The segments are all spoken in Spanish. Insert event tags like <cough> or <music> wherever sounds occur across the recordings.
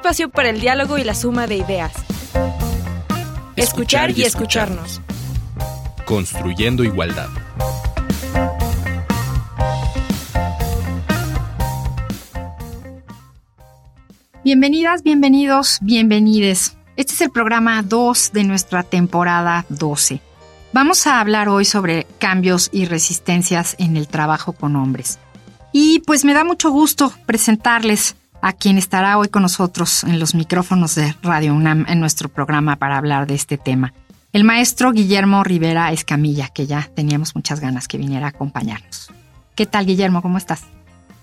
espacio para el diálogo y la suma de ideas. Escuchar y escucharnos. Construyendo igualdad. Bienvenidas, bienvenidos, bienvenides. Este es el programa 2 de nuestra temporada 12. Vamos a hablar hoy sobre cambios y resistencias en el trabajo con hombres. Y pues me da mucho gusto presentarles a quien estará hoy con nosotros en los micrófonos de Radio UNAM en nuestro programa para hablar de este tema. El maestro Guillermo Rivera Escamilla, que ya teníamos muchas ganas que viniera a acompañarnos. ¿Qué tal, Guillermo? ¿Cómo estás?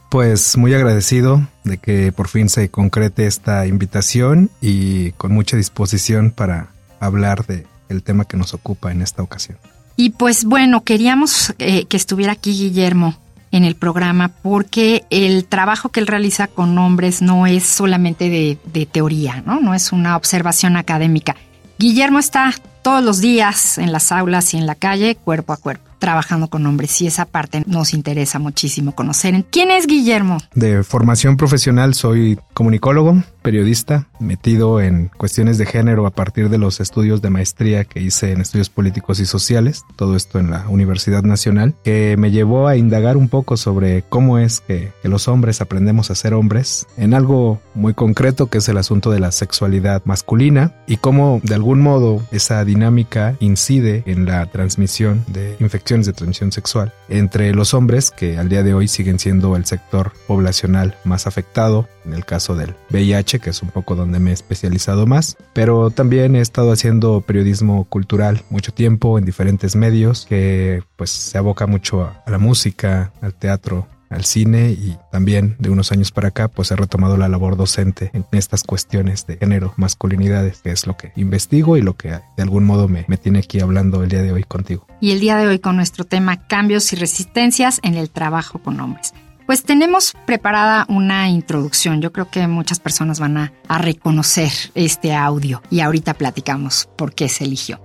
Pues muy agradecido de que por fin se concrete esta invitación y con mucha disposición para hablar de el tema que nos ocupa en esta ocasión. Y pues bueno, queríamos eh, que estuviera aquí Guillermo en el programa porque el trabajo que él realiza con hombres no es solamente de, teoría, ¿no? No es una observación académica. Guillermo está todos los días en las aulas y en la calle, cuerpo a cuerpo trabajando con hombres y esa parte nos interesa muchísimo conocer. ¿Quién es Guillermo? De formación profesional soy comunicólogo, periodista, metido en cuestiones de género a partir de los estudios de maestría que hice en estudios políticos y sociales, todo esto en la Universidad Nacional, que me llevó a indagar un poco sobre cómo es que, que los hombres aprendemos a ser hombres en algo muy concreto que es el asunto de la sexualidad masculina y cómo de algún modo esa dinámica incide en la transmisión de infecciones de transmisión sexual entre los hombres, que al día de hoy siguen siendo el sector poblacional más afectado, en el caso del VIH, que es un poco donde me he especializado más, pero también he estado haciendo periodismo cultural mucho tiempo en diferentes medios, que pues se aboca mucho a, a la música, al teatro, al cine y también de unos años para acá pues he retomado la labor docente en estas cuestiones de género, masculinidades, que es lo que investigo y lo que de algún modo me, me tiene aquí hablando el día de hoy contigo. Y el día de hoy con nuestro tema cambios y resistencias en el trabajo con hombres. Pues tenemos preparada una introducción. Yo creo que muchas personas van a, a reconocer este audio y ahorita platicamos por qué se eligió.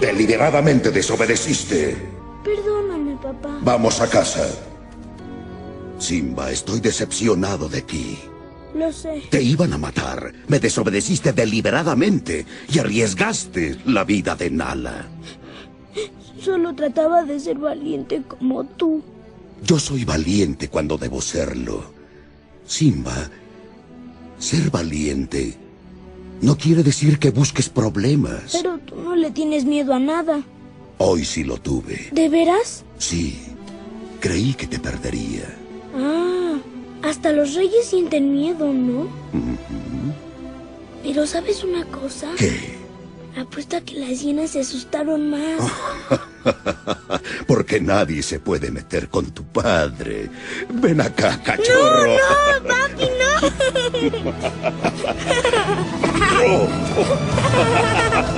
Deliberadamente desobedeciste. Perdóname, papá. Vamos a casa. Simba, estoy decepcionado de ti. Lo sé. Te iban a matar. Me desobedeciste deliberadamente y arriesgaste la vida de Nala. Solo trataba de ser valiente como tú. Yo soy valiente cuando debo serlo. Simba, ser valiente no quiere decir que busques problemas. Pero tú no le tienes miedo a nada. Hoy sí lo tuve. ¿De veras? Sí. Creí que te perdería. Ah, hasta los reyes sienten miedo, ¿no? Pero ¿sabes una cosa? ¿Qué? Apuesto a que las hienas se asustaron más. <laughs> Porque nadie se puede meter con tu padre. Ven acá, cachorro. ¡No, <laughs> papi, no!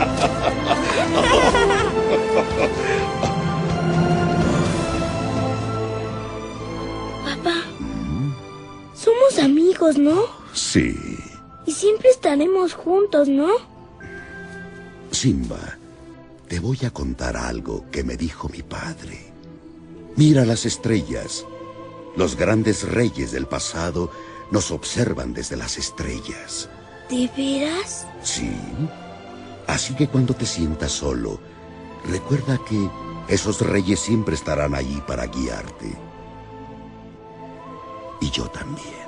<laughs> ¿no? Sí. Y siempre estaremos juntos, ¿no? Simba, te voy a contar algo que me dijo mi padre. Mira las estrellas. Los grandes reyes del pasado nos observan desde las estrellas. ¿De veras? Sí. Así que cuando te sientas solo, recuerda que esos reyes siempre estarán allí para guiarte. Y yo también.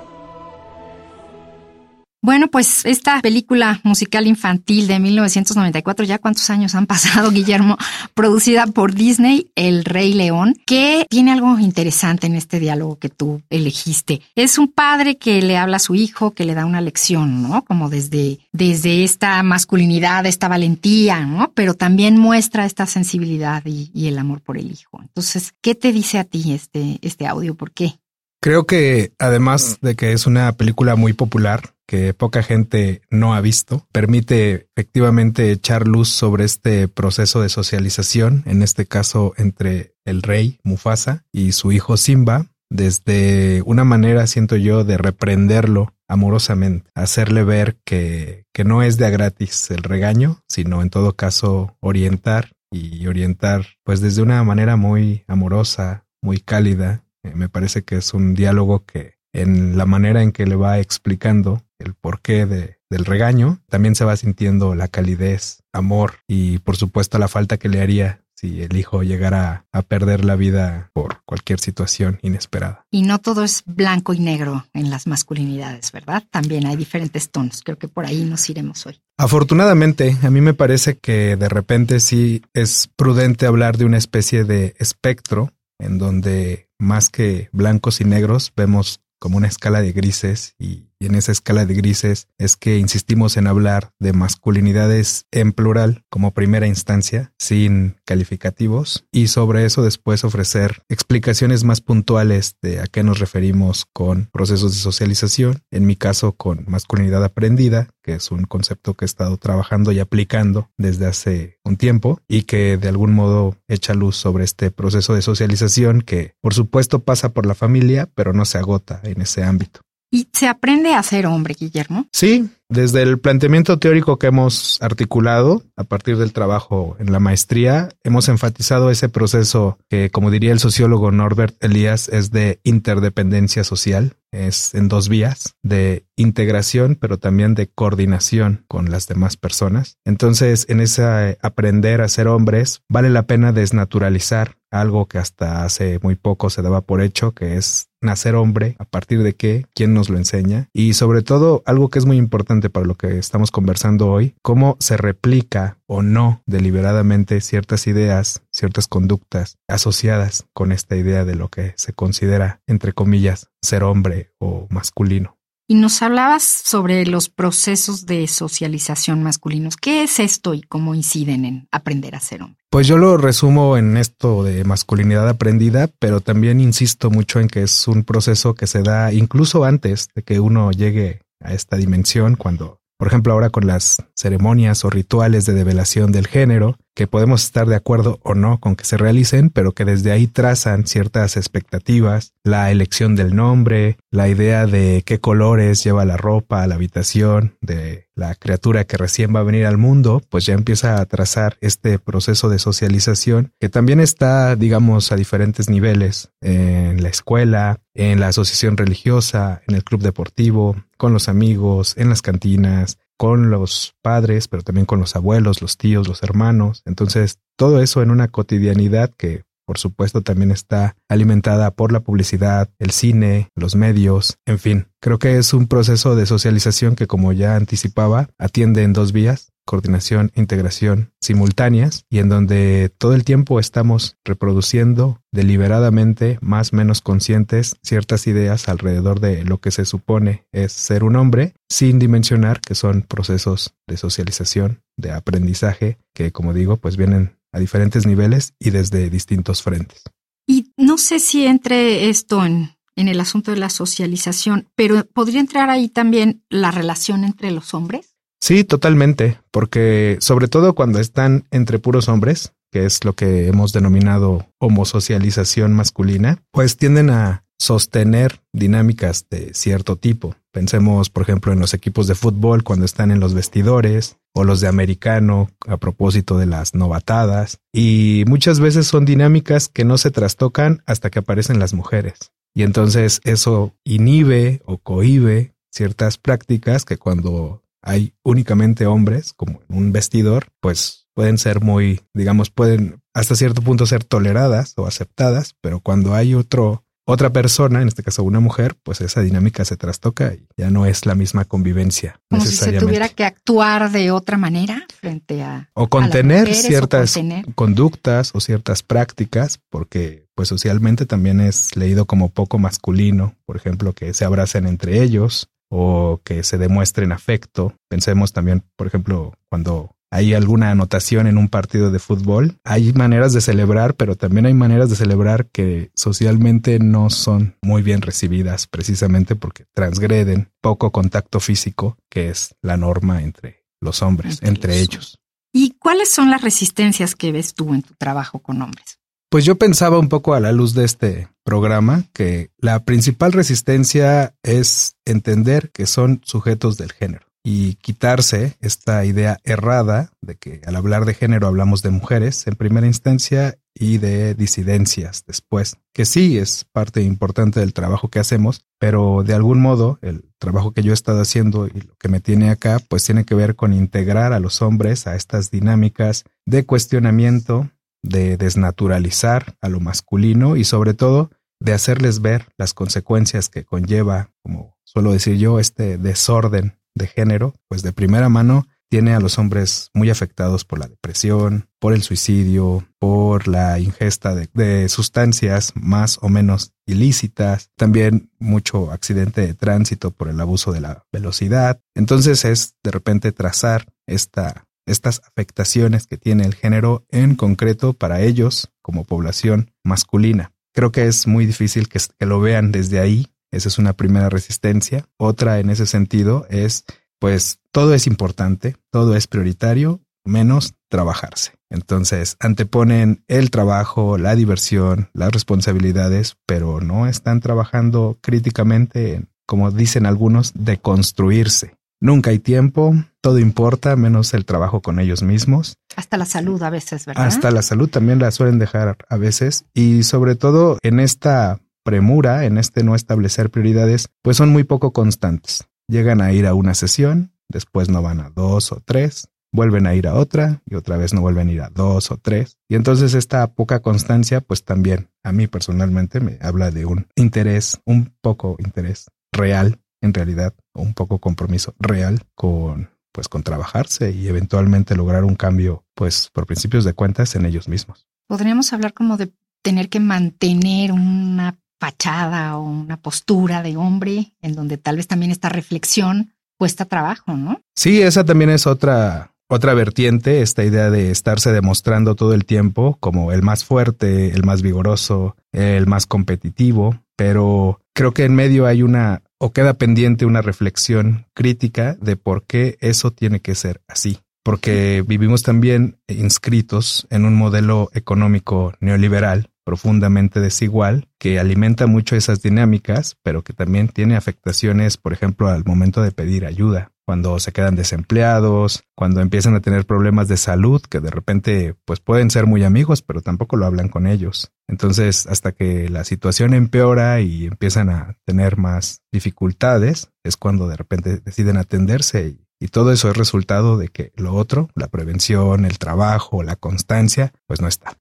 Bueno, pues esta película musical infantil de 1994, ya cuántos años han pasado, <laughs> Guillermo, producida por Disney, El Rey León, que tiene algo interesante en este diálogo que tú elegiste. Es un padre que le habla a su hijo, que le da una lección, ¿no? Como desde, desde esta masculinidad, esta valentía, ¿no? Pero también muestra esta sensibilidad y, y el amor por el hijo. Entonces, ¿qué te dice a ti este, este audio? ¿Por qué? Creo que además de que es una película muy popular, que poca gente no ha visto, permite efectivamente echar luz sobre este proceso de socialización, en este caso entre el rey Mufasa y su hijo Simba, desde una manera, siento yo, de reprenderlo amorosamente, hacerle ver que, que no es de a gratis el regaño, sino en todo caso orientar y orientar pues desde una manera muy amorosa, muy cálida. Eh, me parece que es un diálogo que en la manera en que le va explicando el porqué de, del regaño, también se va sintiendo la calidez, amor y por supuesto la falta que le haría si el hijo llegara a perder la vida por cualquier situación inesperada. Y no todo es blanco y negro en las masculinidades, ¿verdad? También hay diferentes tonos. Creo que por ahí nos iremos hoy. Afortunadamente, a mí me parece que de repente sí es prudente hablar de una especie de espectro en donde más que blancos y negros vemos como una escala de grises y y en esa escala de grises es que insistimos en hablar de masculinidades en plural como primera instancia, sin calificativos, y sobre eso después ofrecer explicaciones más puntuales de a qué nos referimos con procesos de socialización, en mi caso con masculinidad aprendida, que es un concepto que he estado trabajando y aplicando desde hace un tiempo y que de algún modo echa luz sobre este proceso de socialización que por supuesto pasa por la familia, pero no se agota en ese ámbito. ¿Y se aprende a ser hombre, Guillermo? Sí, desde el planteamiento teórico que hemos articulado a partir del trabajo en la maestría, hemos enfatizado ese proceso que, como diría el sociólogo Norbert Elias, es de interdependencia social, es en dos vías, de integración, pero también de coordinación con las demás personas. Entonces, en ese aprender a ser hombres, vale la pena desnaturalizar algo que hasta hace muy poco se daba por hecho, que es nacer hombre, a partir de qué, quién nos lo enseña, y sobre todo algo que es muy importante para lo que estamos conversando hoy, cómo se replica o no deliberadamente ciertas ideas, ciertas conductas asociadas con esta idea de lo que se considera, entre comillas, ser hombre o masculino. Y nos hablabas sobre los procesos de socialización masculinos. ¿Qué es esto y cómo inciden en aprender a ser hombre? Pues yo lo resumo en esto de masculinidad aprendida, pero también insisto mucho en que es un proceso que se da incluso antes de que uno llegue a esta dimensión, cuando, por ejemplo, ahora con las ceremonias o rituales de develación del género, que podemos estar de acuerdo o no con que se realicen, pero que desde ahí trazan ciertas expectativas, la elección del nombre, la idea de qué colores lleva la ropa la habitación de la criatura que recién va a venir al mundo, pues ya empieza a trazar este proceso de socialización que también está, digamos, a diferentes niveles en la escuela, en la asociación religiosa, en el club deportivo, con los amigos, en las cantinas, con los padres, pero también con los abuelos, los tíos, los hermanos. Entonces, todo eso en una cotidianidad que por supuesto también está alimentada por la publicidad, el cine, los medios, en fin. Creo que es un proceso de socialización que, como ya anticipaba, atiende en dos vías, coordinación e integración simultáneas y en donde todo el tiempo estamos reproduciendo deliberadamente, más menos conscientes, ciertas ideas alrededor de lo que se supone es ser un hombre, sin dimensionar que son procesos de socialización, de aprendizaje, que como digo, pues vienen a diferentes niveles y desde distintos frentes. Y no sé si entre esto en, en el asunto de la socialización, pero ¿podría entrar ahí también la relación entre los hombres? Sí, totalmente, porque sobre todo cuando están entre puros hombres, que es lo que hemos denominado homosocialización masculina, pues tienden a sostener dinámicas de cierto tipo. Pensemos, por ejemplo, en los equipos de fútbol cuando están en los vestidores o los de americano a propósito de las novatadas. Y muchas veces son dinámicas que no se trastocan hasta que aparecen las mujeres. Y entonces eso inhibe o cohibe ciertas prácticas que cuando hay únicamente hombres, como en un vestidor, pues pueden ser muy, digamos, pueden hasta cierto punto ser toleradas o aceptadas, pero cuando hay otro otra persona, en este caso una mujer, pues esa dinámica se trastoca y ya no es la misma convivencia. Como si se tuviera que actuar de otra manera frente a... O contener ciertas conductas o ciertas prácticas, porque pues socialmente también es leído como poco masculino, por ejemplo, que se abracen entre ellos o que se demuestren afecto. Pensemos también, por ejemplo, cuando hay alguna anotación en un partido de fútbol. Hay maneras de celebrar, pero también hay maneras de celebrar que socialmente no son muy bien recibidas precisamente porque transgreden poco contacto físico, que es la norma entre los hombres, entre, ellos. ¿Y cuáles son las resistencias que ves tú en tu trabajo con hombres? Pues yo pensaba un poco a la luz de este programa que la principal resistencia es entender que son sujetos del género y quitarse esta idea errada de que al hablar de género hablamos de mujeres en primera instancia y de disidencias después, que sí es parte importante del trabajo que hacemos, pero de algún modo el trabajo que yo he estado haciendo y lo que me tiene acá, pues tiene que ver con integrar a los hombres a estas dinámicas de cuestionamiento, de desnaturalizar a lo masculino y sobre todo de hacerles ver las consecuencias que conlleva, como suelo decir yo, este desorden de género, pues de primera mano tiene a los hombres muy afectados por la depresión, por el suicidio, por la ingesta de, sustancias más o menos ilícitas, también mucho accidente de tránsito por el abuso de la velocidad. Entonces es de repente trazar esta, estas afectaciones que tiene el género en concreto para ellos como población masculina. Creo que es muy difícil que, que lo vean desde ahí. Esa es una primera resistencia. Otra en ese sentido es pues todo es importante, todo es prioritario, menos trabajarse. Entonces, anteponen el trabajo, la diversión, las responsabilidades, pero no están trabajando críticamente en, como dicen algunos, de construirse. Nunca hay tiempo, todo importa, menos el trabajo con ellos mismos. Hasta la salud a veces, ¿verdad? Hasta la salud también la suelen dejar a veces. Y sobre todo en esta premura, en este no establecer prioridades, pues son muy poco constantes. Llegan a ir a una sesión, después no van a dos o tres, vuelven a ir a otra y otra vez no vuelven a ir a dos o tres. Y entonces esta poca constancia, pues también a mí personalmente me habla de un interés, un poco interés real en realidad, o un poco compromiso real con pues con trabajarse y eventualmente lograr un cambio, pues por principios de cuentas en ellos mismos. Podríamos hablar como de tener que mantener una fachada o una postura de hombre en donde tal vez también esta reflexión cuesta trabajo, ¿no? Sí, esa también es otra otra vertiente, esta idea de estarse demostrando todo el tiempo como el más fuerte, el más vigoroso, el más competitivo, pero creo que en medio hay una o queda pendiente una reflexión crítica de por qué eso tiene que ser así porque vivimos también inscritos en un modelo económico neoliberal profundamente desigual, que alimenta mucho esas dinámicas, pero que también tiene afectaciones, por ejemplo, al momento de pedir ayuda, cuando se quedan desempleados, cuando empiezan a tener problemas de salud, que de repente pues pueden ser muy amigos, pero tampoco lo hablan con ellos. Entonces, hasta que la situación empeora y empiezan a tener más dificultades, es cuando de repente deciden atenderse y y todo eso es resultado de que lo otro, la prevención, el trabajo, la constancia, pues no está.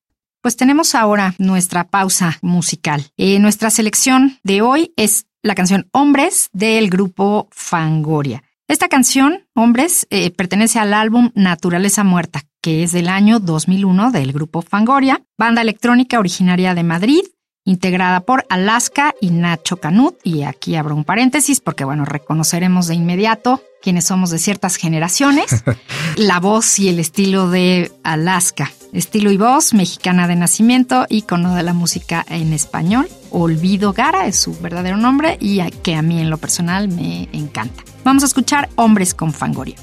Pues tenemos ahora nuestra pausa musical. Eh, nuestra selección de hoy es la canción Hombres del grupo Fangoria. Esta canción, Hombres, eh, pertenece al álbum Naturaleza Muerta, que es del año 2001 del grupo Fangoria, banda electrónica originaria de Madrid, integrada por Alaska y Nacho Canut. Y aquí abro un paréntesis porque, bueno, reconoceremos de inmediato quienes somos de ciertas generaciones, <laughs> la voz y el estilo de Alaska. Estilo y voz, mexicana de nacimiento, ícono de la música en español. Olvido Gara es su verdadero nombre y que a mí en lo personal me encanta. Vamos a escuchar Hombres con Fangoria.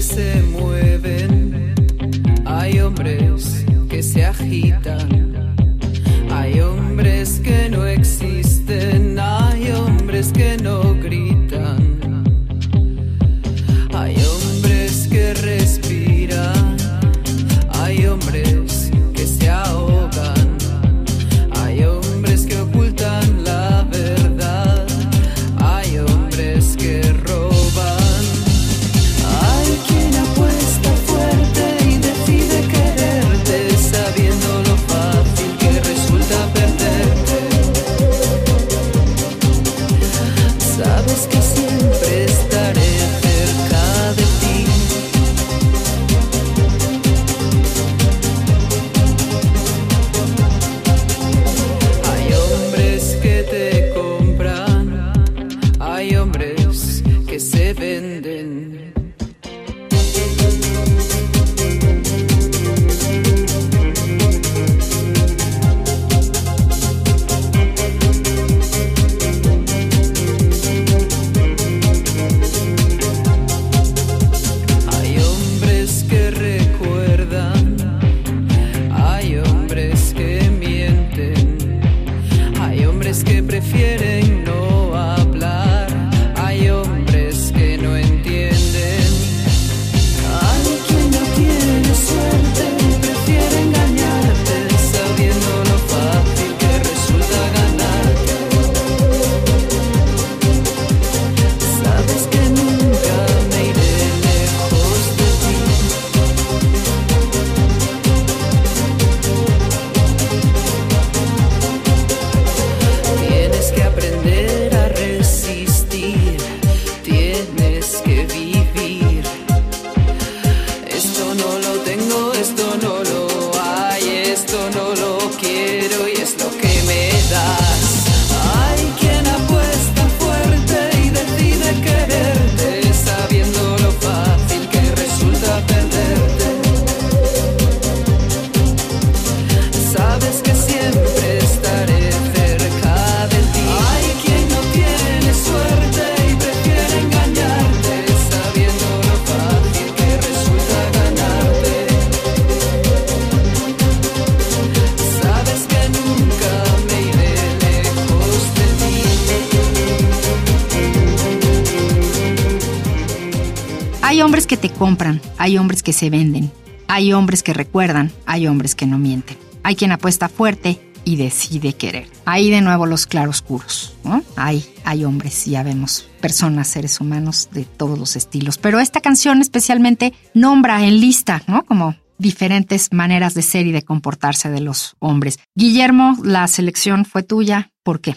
se mueven, hay hombres que agitan, hay hombres que no existen, hay hombres que no gritan, hay hombres que compran, hay hombres que se venden, hay hombres que recuerdan, hay hombres que no mienten. Hay quien apuesta fuerte y decide querer. Ahí de nuevo los claroscuros, ¿no? Hay, hay hombres, ya vemos personas, seres humanos de todos los estilos. Pero esta canción especialmente nombra en lista, ¿no? Como diferentes maneras de ser y de comportarse de los hombres. Guillermo, la selección fue tuya. ¿Por qué?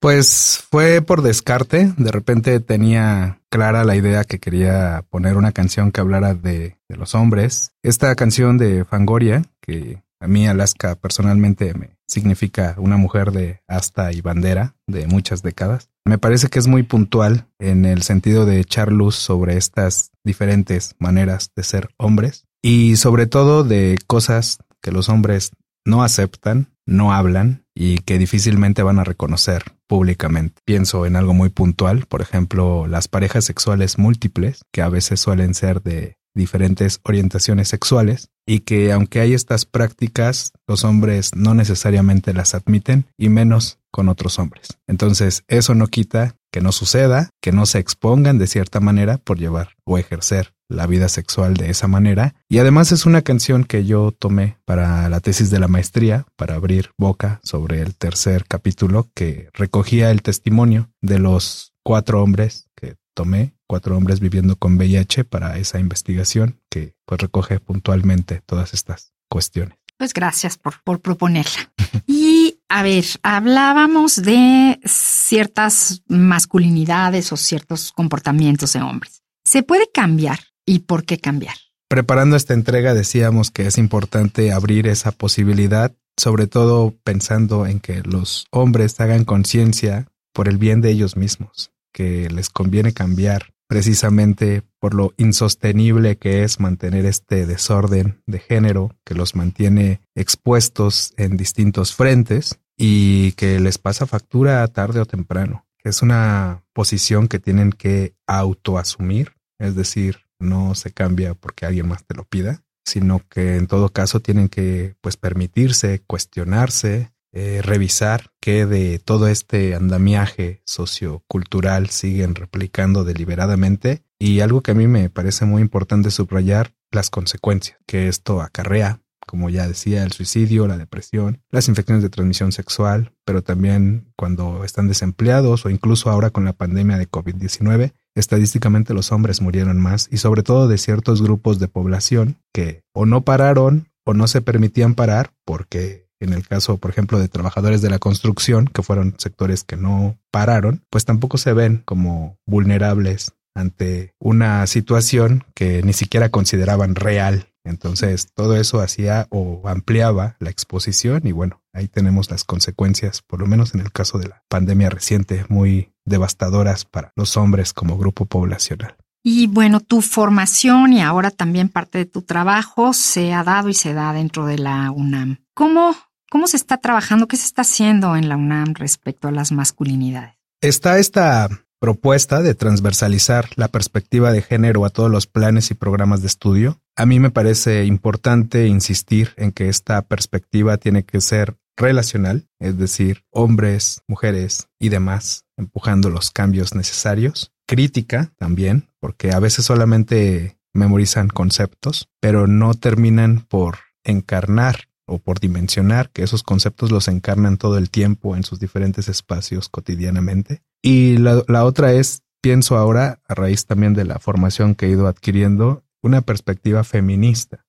Pues fue por descarte. De repente tenía clara la idea que quería poner una canción que hablara de, los hombres. Esta canción de Fangoria, que a mí Alaska personalmente me significa una mujer de asta y bandera de muchas décadas. Me parece que es muy puntual en el sentido de echar luz sobre estas diferentes maneras de ser hombres y sobre todo de cosas que los hombres no aceptan, no hablan y que difícilmente van a reconocer públicamente. Pienso en algo muy puntual, por ejemplo, las parejas sexuales múltiples, que a veces suelen ser de diferentes orientaciones sexuales y que aunque hay estas prácticas, los hombres no necesariamente las admiten y menos con otros hombres. Entonces, eso no quita que no suceda, que no se expongan de cierta manera por llevar o ejercer la vida sexual de esa manera. Y además es una canción que yo tomé para la tesis de la maestría, para abrir boca sobre el tercer capítulo que recogía el testimonio de los cuatro hombres que tomé cuatro hombres viviendo con VIH para esa investigación que pues recoge puntualmente todas estas cuestiones. Pues gracias por, por proponerla. <laughs> y a ver, hablábamos de ciertas masculinidades o ciertos comportamientos de hombres. ¿Se puede cambiar y por qué cambiar? Preparando esta entrega decíamos que es importante abrir esa posibilidad, sobre todo pensando en que los hombres hagan conciencia por el bien de ellos mismos, que les conviene cambiar precisamente por lo insostenible que es mantener este desorden de género que los mantiene expuestos en distintos frentes y que les pasa factura tarde o temprano. Es una posición que tienen que autoasumir, es decir, no se cambia porque alguien más te lo pida, sino que en todo caso tienen que pues permitirse, cuestionarse, eh, revisar que de todo este andamiaje sociocultural siguen replicando deliberadamente. Y algo que a mí me parece muy importante subrayar, las consecuencias que esto acarrea, como ya decía, el suicidio, la depresión, las infecciones de transmisión sexual, pero también cuando están desempleados o incluso ahora con la pandemia de COVID-19, estadísticamente los hombres murieron más y sobre todo de ciertos grupos de población que o no pararon o no se permitían parar porque en el caso, por ejemplo, de trabajadores de la construcción, que fueron sectores que no pararon, pues tampoco se ven como vulnerables ante una situación que ni siquiera consideraban real. Entonces, todo eso hacía o ampliaba la exposición y bueno, ahí tenemos las consecuencias, por lo menos en el caso de la pandemia reciente, muy devastadoras para los hombres como grupo poblacional. Y bueno, tu formación y ahora también parte de tu trabajo se ha dado y se da dentro de la UNAM. ¿Cómo ¿Cómo se está trabajando? ¿Qué se está haciendo en la UNAM respecto a las masculinidades? Está esta propuesta de transversalizar la perspectiva de género a todos los planes y programas de estudio. A mí me parece importante insistir en que esta perspectiva tiene que ser relacional, es decir, hombres, mujeres y demás, empujando los cambios necesarios. Crítica también, porque a veces solamente memorizan conceptos, pero no terminan por encarnar o por dimensionar, que esos conceptos los encarnan todo el tiempo en sus diferentes espacios cotidianamente. Y la, la otra es, pienso ahora, a raíz también de la formación que he ido adquiriendo, una perspectiva feminista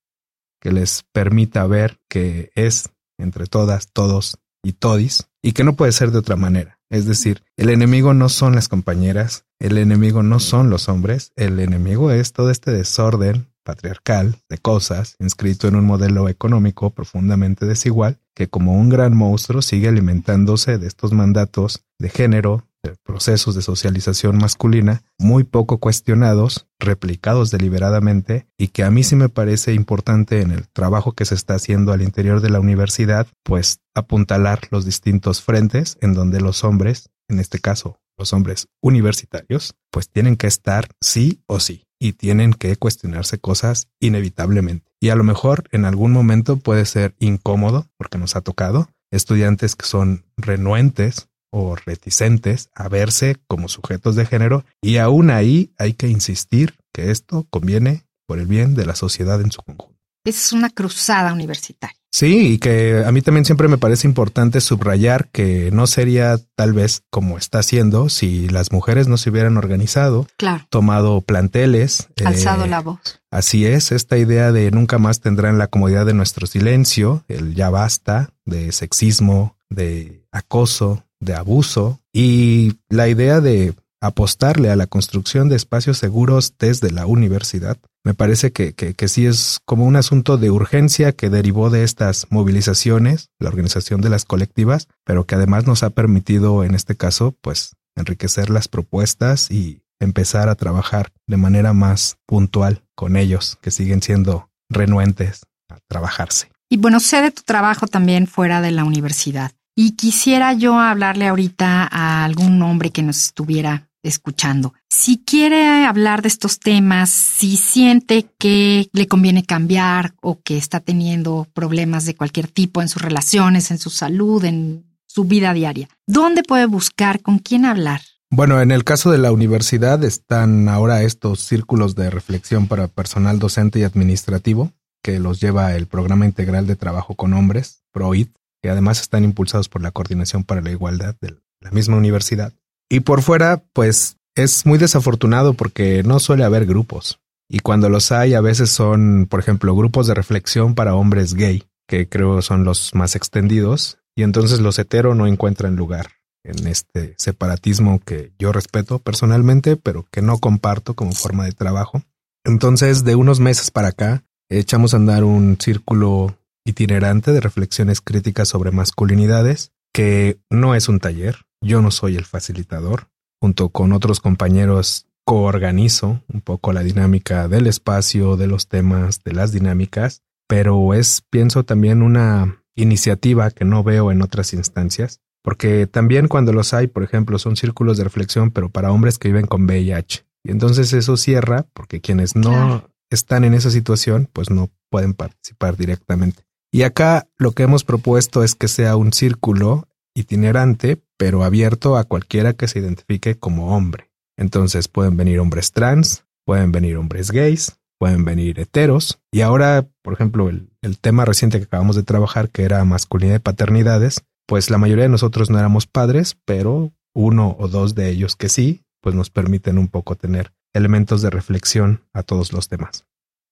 que les permita ver que es entre todas, todos y todis, y que no puede ser de otra manera. Es decir, el enemigo no son las compañeras, el enemigo no son los hombres, el enemigo es todo este desorden patriarcal de cosas, inscrito en un modelo económico profundamente desigual, que como un gran monstruo sigue alimentándose de estos mandatos de género, procesos de socialización masculina, muy poco cuestionados, replicados deliberadamente, y que a mí sí me parece importante en el trabajo que se está haciendo al interior de la universidad, pues apuntalar los distintos frentes en donde los hombres, en este caso los hombres universitarios, pues tienen que estar sí o sí y tienen que cuestionarse cosas inevitablemente. Y a lo mejor en algún momento puede ser incómodo porque nos ha tocado estudiantes que son renuentes o reticentes a verse como sujetos de género y aún ahí hay que insistir que esto conviene por el bien de la sociedad en su conjunto. Es una cruzada universitaria. Sí, y que a mí también siempre me parece importante subrayar que no sería tal vez como está haciendo si las mujeres no se hubieran organizado, claro. tomado planteles, alzado eh, la voz. Así es, esta idea de nunca más tendrán la comodidad de nuestro silencio, el ya basta, de sexismo, de acoso, de abuso, y la idea de apostarle a la construcción de espacios seguros desde la universidad. Me parece que, que, sí es como un asunto de urgencia que derivó de estas movilizaciones, la organización de las colectivas, pero que además nos ha permitido en este caso, pues, enriquecer las propuestas y empezar a trabajar de manera más puntual con ellos, que siguen siendo renuentes a trabajarse. Y bueno, sé de tu trabajo también fuera de la universidad. Y quisiera yo hablarle ahorita a algún hombre que nos estuviera escuchando. Si quiere hablar de estos temas, si siente que le conviene cambiar o que está teniendo problemas de cualquier tipo en sus relaciones, en su salud, en su vida diaria, ¿dónde puede buscar con quién hablar? Bueno, en el caso de la universidad están ahora estos círculos de reflexión para personal docente y administrativo que los lleva el Programa Integral de Trabajo con Hombres, PROIT, que además están impulsados por la Coordinación para la Igualdad de la misma universidad. Y por fuera, pues es muy desafortunado porque no suele haber grupos. Y cuando los hay, a veces son, por ejemplo, grupos de reflexión para hombres gay, que creo son los más extendidos. Y entonces los hetero no encuentran lugar en este separatismo que yo respeto personalmente, pero que no comparto como forma de trabajo. Entonces, de unos meses para acá, echamos a andar un círculo itinerante de reflexiones críticas sobre masculinidades, que no es un taller, yo no soy el facilitador. Junto con otros compañeros coorganizo un poco la dinámica del espacio, de los temas, de las dinámicas, pero es, pienso, también una iniciativa que no veo en otras instancias, porque también cuando los hay, por ejemplo, son círculos de reflexión, pero para hombres que viven con VIH. Y entonces eso cierra porque quienes no están en esa situación, pues no pueden participar directamente. Y acá lo que hemos propuesto es que sea un círculo itinerante, pero abierto a cualquiera que se identifique como hombre. Entonces pueden venir hombres trans, pueden venir hombres gays, pueden venir heteros. Y ahora, por ejemplo, el, tema reciente que acabamos de trabajar, que era masculinidad y paternidades, pues la mayoría de nosotros no éramos padres, pero uno o dos de ellos que sí, pues nos permiten un poco tener elementos de reflexión a todos los temas.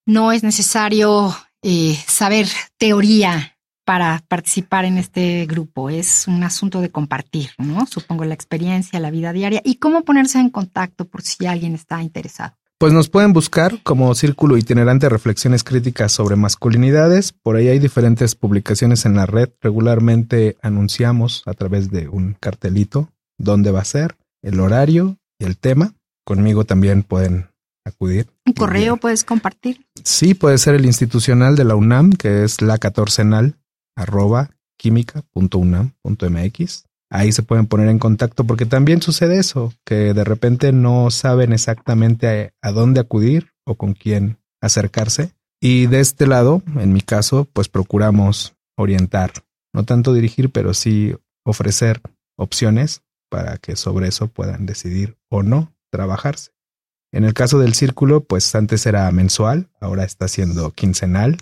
No es necesario eh, saber teoría para participar en este grupo? Es un asunto de compartir, ¿no? Supongo la experiencia, la vida diaria y cómo ponerse en contacto por si alguien está interesado. Pues nos pueden buscar como Círculo Itinerante de Reflexiones Críticas sobre Masculinidades. Por ahí hay diferentes publicaciones en la red. Regularmente anunciamos a través de un cartelito dónde va a ser, el horario y el tema. Conmigo también pueden acudir. ¿Un correo puedes compartir? Sí, puede ser el institucional de la UNAM, que es la catorcenal arroba química.unam.mx. Ahí se pueden poner en contacto porque también sucede eso, que de repente no saben exactamente a, dónde acudir o con quién acercarse. Y de este lado, en mi caso, pues procuramos orientar, no tanto dirigir, pero sí ofrecer opciones para que sobre eso puedan decidir o no trabajarse. En el caso del círculo, pues antes era mensual, ahora está siendo quincenal.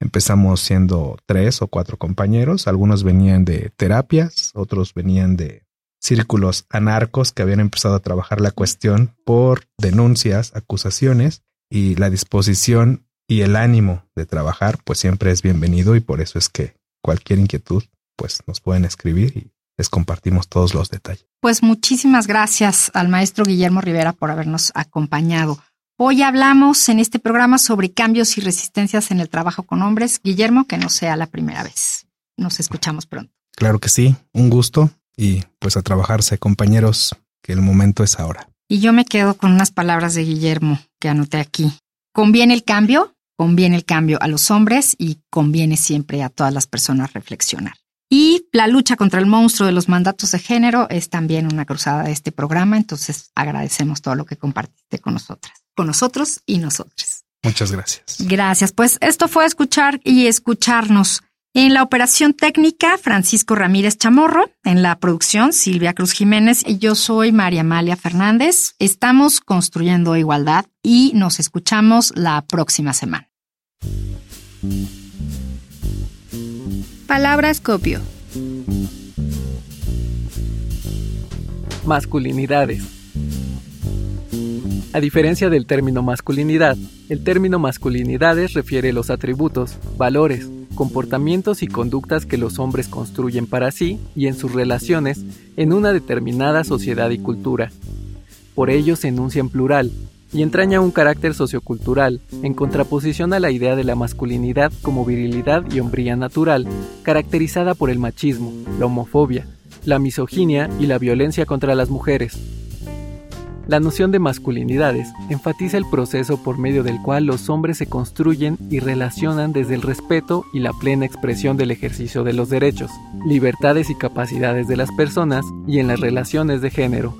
Empezamos siendo tres o cuatro compañeros, algunos venían de terapias, otros venían de círculos anarcos que habían empezado a trabajar la cuestión por denuncias, acusaciones y la disposición y el ánimo de trabajar pues siempre es bienvenido y por eso es que cualquier inquietud pues nos pueden escribir y les compartimos todos los detalles. Pues muchísimas gracias al maestro Guillermo Rivera por habernos acompañado. Hoy hablamos en este programa sobre cambios y resistencias en el trabajo con hombres. Guillermo, que no sea la primera vez. Nos escuchamos pronto. Claro que sí, un gusto y pues a trabajarse, compañeros, que el momento es ahora. Y yo me quedo con unas palabras de Guillermo que anoté aquí. ¿Conviene el cambio? Conviene el cambio a los hombres y conviene siempre a todas las personas reflexionar. La lucha contra el monstruo de los mandatos de género es también una cruzada de este programa, entonces agradecemos todo lo que compartiste con nosotras con nosotros y nosotras. Muchas gracias. Gracias. Pues esto fue escuchar y escucharnos. En la operación técnica, Francisco Ramírez Chamorro. En la producción, Silvia Cruz Jiménez. Y yo soy María Amalia Fernández. Estamos construyendo igualdad y nos escuchamos la próxima semana. Palabras copio. Masculinidades. A diferencia del término masculinidad, el término masculinidades refiere los atributos, valores, comportamientos y conductas que los hombres construyen para sí y en sus relaciones en una determinada sociedad y cultura. Por ello se enuncia en plural y entraña un carácter sociocultural en contraposición a la idea de la masculinidad como virilidad y hombría natural, caracterizada por el machismo, la homofobia, la misoginia y la violencia contra las mujeres. La noción de masculinidades enfatiza el proceso por medio del cual los hombres se construyen y relacionan desde el respeto y la plena expresión del ejercicio de los derechos, libertades y capacidades de las personas y en las relaciones de género.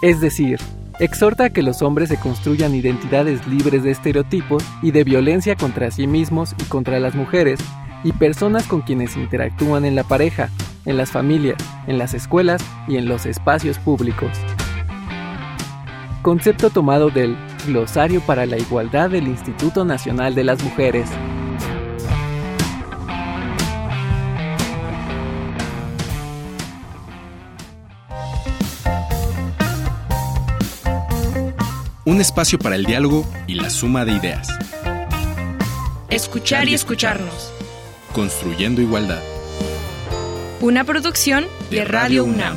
Es decir, exhorta a que los hombres se construyan identidades libres de estereotipos y de violencia contra sí mismos y contra las mujeres y personas con quienes interactúan en la pareja, en las familias, en las escuelas y en los espacios públicos concepto tomado del Glosario para la Igualdad del Instituto Nacional de las Mujeres. Un espacio para el diálogo y la suma de ideas. Escuchar y escucharnos. Construyendo igualdad. Una producción de Radio UNAM.